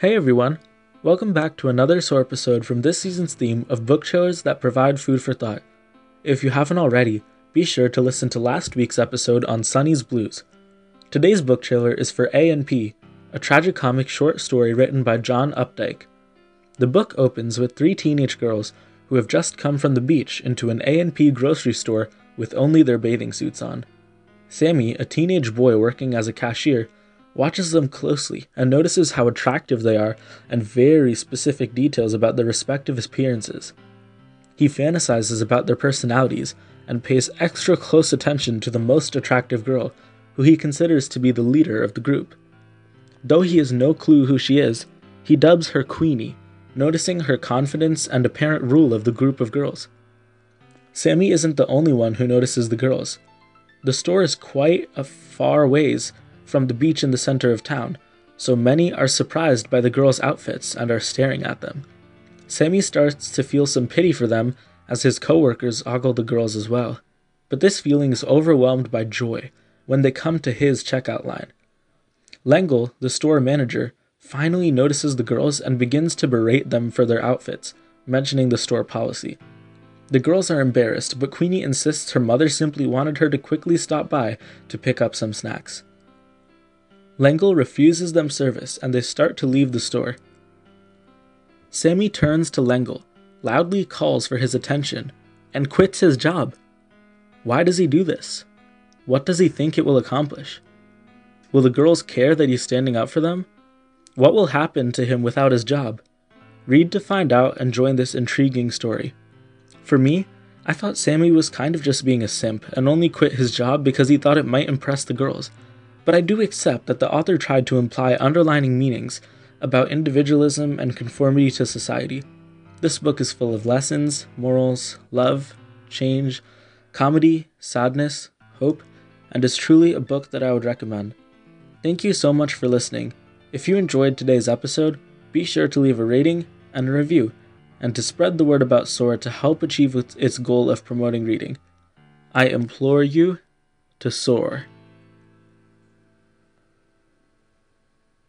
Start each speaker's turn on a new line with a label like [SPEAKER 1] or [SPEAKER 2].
[SPEAKER 1] Hey everyone! Welcome back to another SOAR episode from this season's theme of book shows that provide food for thought. If you haven't already, be sure to listen to last week's episode on Sonny's Blues. Today's book trailer is for A and P, a tragicomic short story written by John Updike. The book opens with three teenage girls who have just come from the beach into an A&P grocery store with only their bathing suits on. Sammy, a teenage boy working as a cashier, watches them closely and notices how attractive they are and very specific details about their respective appearances. He fantasizes about their personalities and pays extra close attention to the most attractive girl, who he considers to be the leader of the group. Though he has no clue who she is, he dubs her Queenie, noticing her confidence and apparent rule of the group of girls. Sammy isn't the only one who notices the girls. The store is quite a far ways from the beach in the center of town, so many are surprised by the girls' outfits and are staring at them. Sammy starts to feel some pity for them as his coworkers ogle the girls as well, but this feeling is overwhelmed by joy when they come to his checkout line. Lengel, the store manager, finally notices the girls and begins to berate them for their outfits, mentioning the store policy. The girls are embarrassed, but Queenie insists her mother simply wanted her to quickly stop by to pick up some snacks. Lengel refuses them service and they start to leave the store. Sammy turns to Lengel, loudly calls for his attention, and quits his job. Why does he do this? What does he think it will accomplish? Will the girls care that he's standing up for them? What will happen to him without his job? Read to find out and join this intriguing story. For me, I thought Sammy was kind of just being a simp and only quit his job because he thought it might impress the girls but I do accept that the author tried to imply underlining meanings about individualism and conformity to society. This book is full of lessons, morals, love, change, comedy, sadness, hope, and is truly a book that I would recommend. Thank you so much for listening. If you enjoyed today's episode, be sure to leave a rating and a review, and to spread the word about SOAR to help achieve its goal of promoting reading. I implore you to soar.